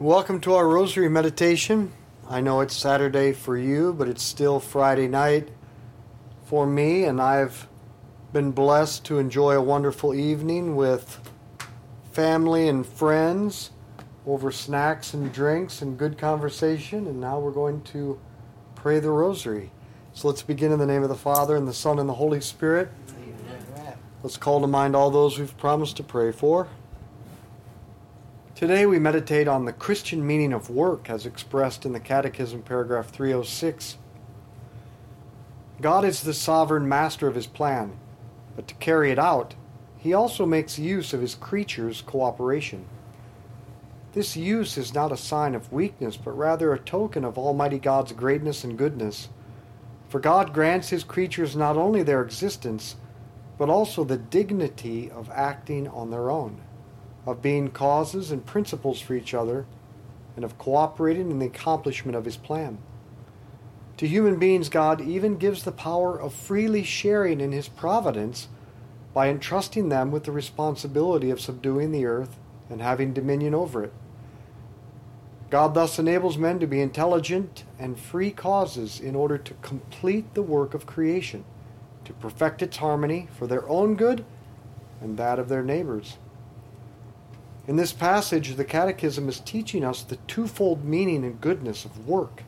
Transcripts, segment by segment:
Welcome to our Rosary Meditation. I know it's Saturday for you, but it's still Friday night for me, and I've been blessed to enjoy a wonderful evening with family and friends over snacks and drinks and good conversation, and now we're going to pray the Rosary. So let's begin in the name of the Father, and the Son, and the Holy Spirit. Let's call to mind all those we've promised to pray for. Today we meditate on the Christian meaning of work as expressed in the Catechism, paragraph 306. God is the sovereign master of his plan, but to carry it out, he also makes use of his creatures' cooperation. This use is not a sign of weakness, but rather a token of Almighty God's greatness and goodness. For God grants his creatures not only their existence, but also the dignity of acting on their own, of being causes and principles for each other, and of cooperating in the accomplishment of his plan. To human beings, God even gives the power of freely sharing in his providence by entrusting them with the responsibility of subduing the earth and having dominion over it. God thus enables men to be intelligent and free causes in order to complete the work of creation to perfect its harmony for their own good and that of their neighbors. In this passage, the Catechism is teaching us the twofold meaning and goodness of work.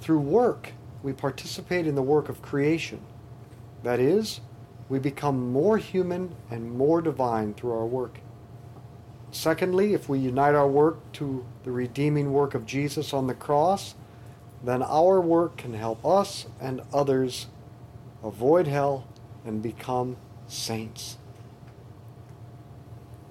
Through work, we participate in the work of creation. That is, we become more human and more divine through our work. Secondly, if we unite our work to the redeeming work of Jesus on the cross, then our work can help us and others avoid hell, and become saints.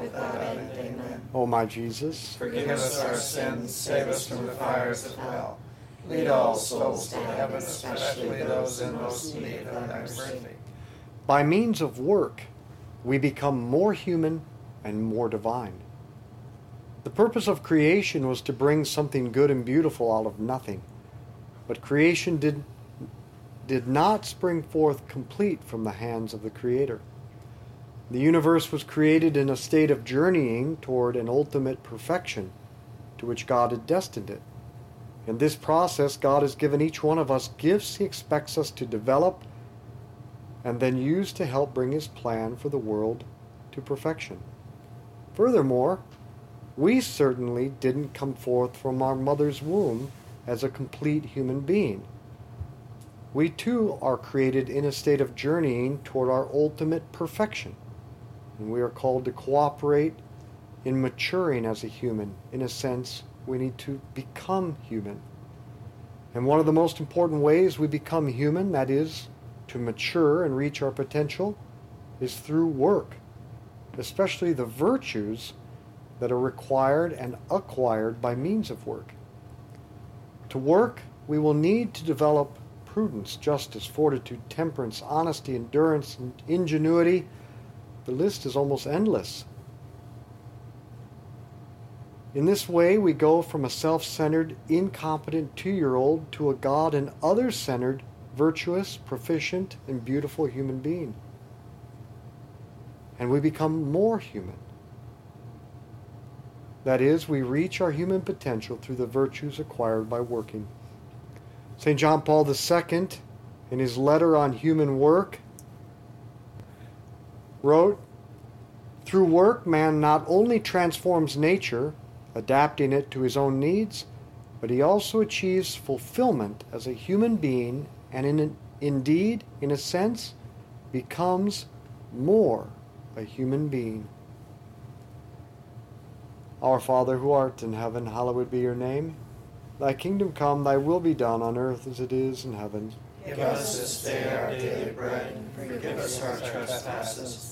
without end. Amen. O my Jesus, Forgive us our sins, save us from the fires of hell. Lead all souls to heaven, especially those in most need of thy mercy. by means of work, we become more human and more divine. The purpose of creation was to bring something good and beautiful out of nothing. But creation did, did not spring forth complete from the hands of the Creator. The universe was created in a state of journeying toward an ultimate perfection to which God had destined it. In this process, God has given each one of us gifts He expects us to develop and then use to help bring His plan for the world to perfection. Furthermore, we certainly didn't come forth from our mother's womb as a complete human being. We too are created in a state of journeying toward our ultimate perfection. And we are called to cooperate in maturing as a human. In a sense, we need to become human. And one of the most important ways we become human, that is, to mature and reach our potential, is through work, especially the virtues that are required and acquired by means of work. To work, we will need to develop prudence, justice, fortitude, temperance, honesty, endurance, and ingenuity. The list is almost endless. In this way, we go from a self centered, incompetent two year old to a God and others centered, virtuous, proficient, and beautiful human being. And we become more human. That is, we reach our human potential through the virtues acquired by working. St. John Paul II, in his letter on human work, wrote Through work, man not only transforms nature, adapting it to his own needs, but he also achieves fulfillment as a human being and, in, indeed, in a sense, becomes more a human being. Our Father who art in heaven, hallowed be your name. Thy kingdom come, thy will be done on earth as it is in heaven. Give us this day our daily bread, and forgive us our trespasses,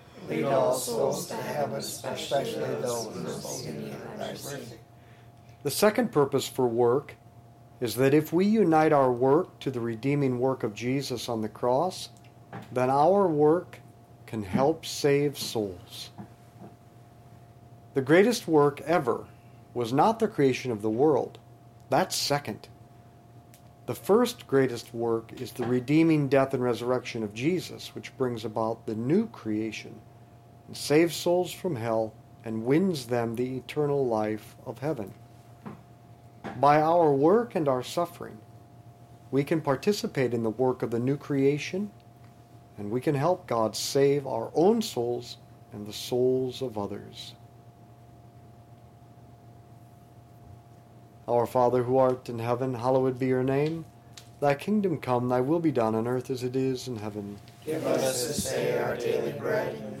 Lead all souls to heaven, especially those most in need of thy mercy. the second purpose for work is that if we unite our work to the redeeming work of Jesus on the cross, then our work can help save souls. The greatest work ever was not the creation of the world. That's second. The first greatest work is the redeeming death and resurrection of Jesus, which brings about the new creation and saves souls from hell and wins them the eternal life of heaven. By our work and our suffering, we can participate in the work of the new creation and we can help God save our own souls and the souls of others. Our Father who art in heaven, hallowed be your name. Thy kingdom come, thy will be done on earth as it is in heaven. Give us this day our daily bread,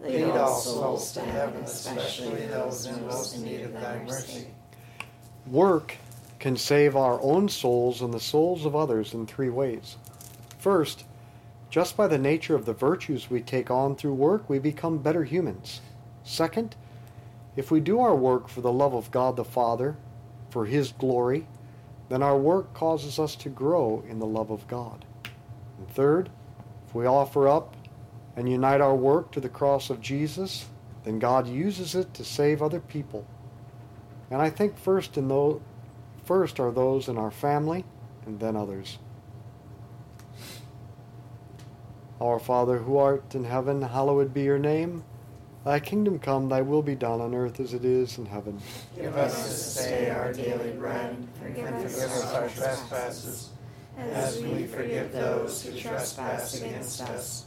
Lead all souls to heaven, especially those in most need of thy mercy. work can save our own souls and the souls of others in three ways. First, just by the nature of the virtues we take on through work, we become better humans. Second, if we do our work for the love of God the Father, for His glory, then our work causes us to grow in the love of God. And third, if we offer up and unite our work to the cross of Jesus, then God uses it to save other people. And I think first in those, first are those in our family and then others. Our Father who art in heaven, hallowed be your name. Thy kingdom come, thy will be done on earth as it is in heaven. Give us this day our daily bread, and forgive us our trespasses, as we forgive those who trespass against us.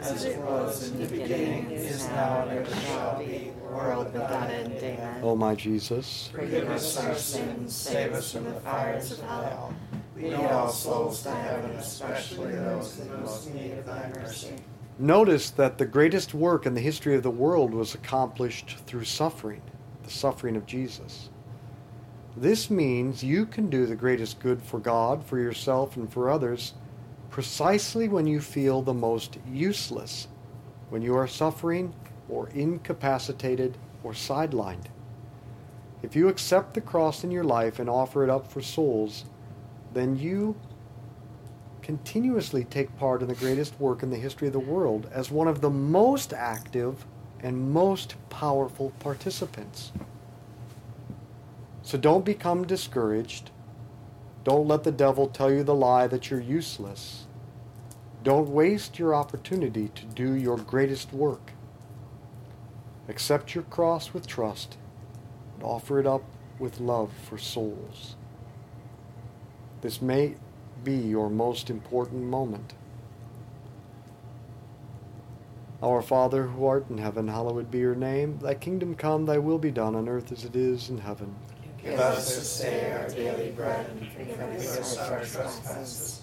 As it was in the beginning, is now, and ever shall be, world without end. Amen. O my Jesus, Forgive us our sins, save us from the fires of hell. We lead all souls to heaven, especially those in most need of thy mercy. notice that the greatest work in the history of the world was accomplished through suffering, the suffering of Jesus. This means you can do the greatest good for God, for yourself, and for others precisely when you feel the most useless, when you are suffering or incapacitated or sidelined. If you accept the cross in your life and offer it up for souls, then you continuously take part in the greatest work in the history of the world as one of the most active and most powerful participants. So don't become discouraged. Don't let the devil tell you the lie that you're useless. Don't waste your opportunity to do your greatest work. Accept your cross with trust and offer it up with love for souls. This may be your most important moment. Our Father who art in heaven, hallowed be your name. Thy kingdom come, thy will be done on earth as it is in heaven. Give us this day our daily bread, and forgive us our trespasses,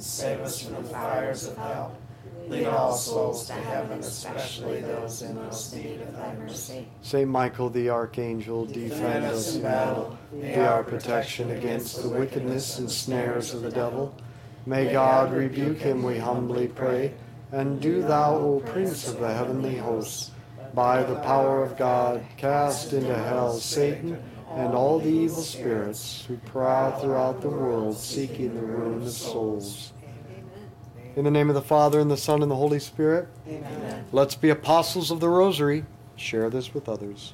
save us from the fires of hell. Lead all souls to heaven, especially those in most need of thy mercy. Saint Michael the Archangel, defend us in battle. Be our protection against the wickedness and snares of the devil. May God rebuke him, we humbly pray. And do thou, O Prince of the heavenly hosts, by the power of God, cast into hell Satan and all the evil spirits who prowl throughout the world seeking the ruin of souls. In the name of the Father, and the Son, and the Holy Spirit, Amen. let's be apostles of the Rosary. Share this with others.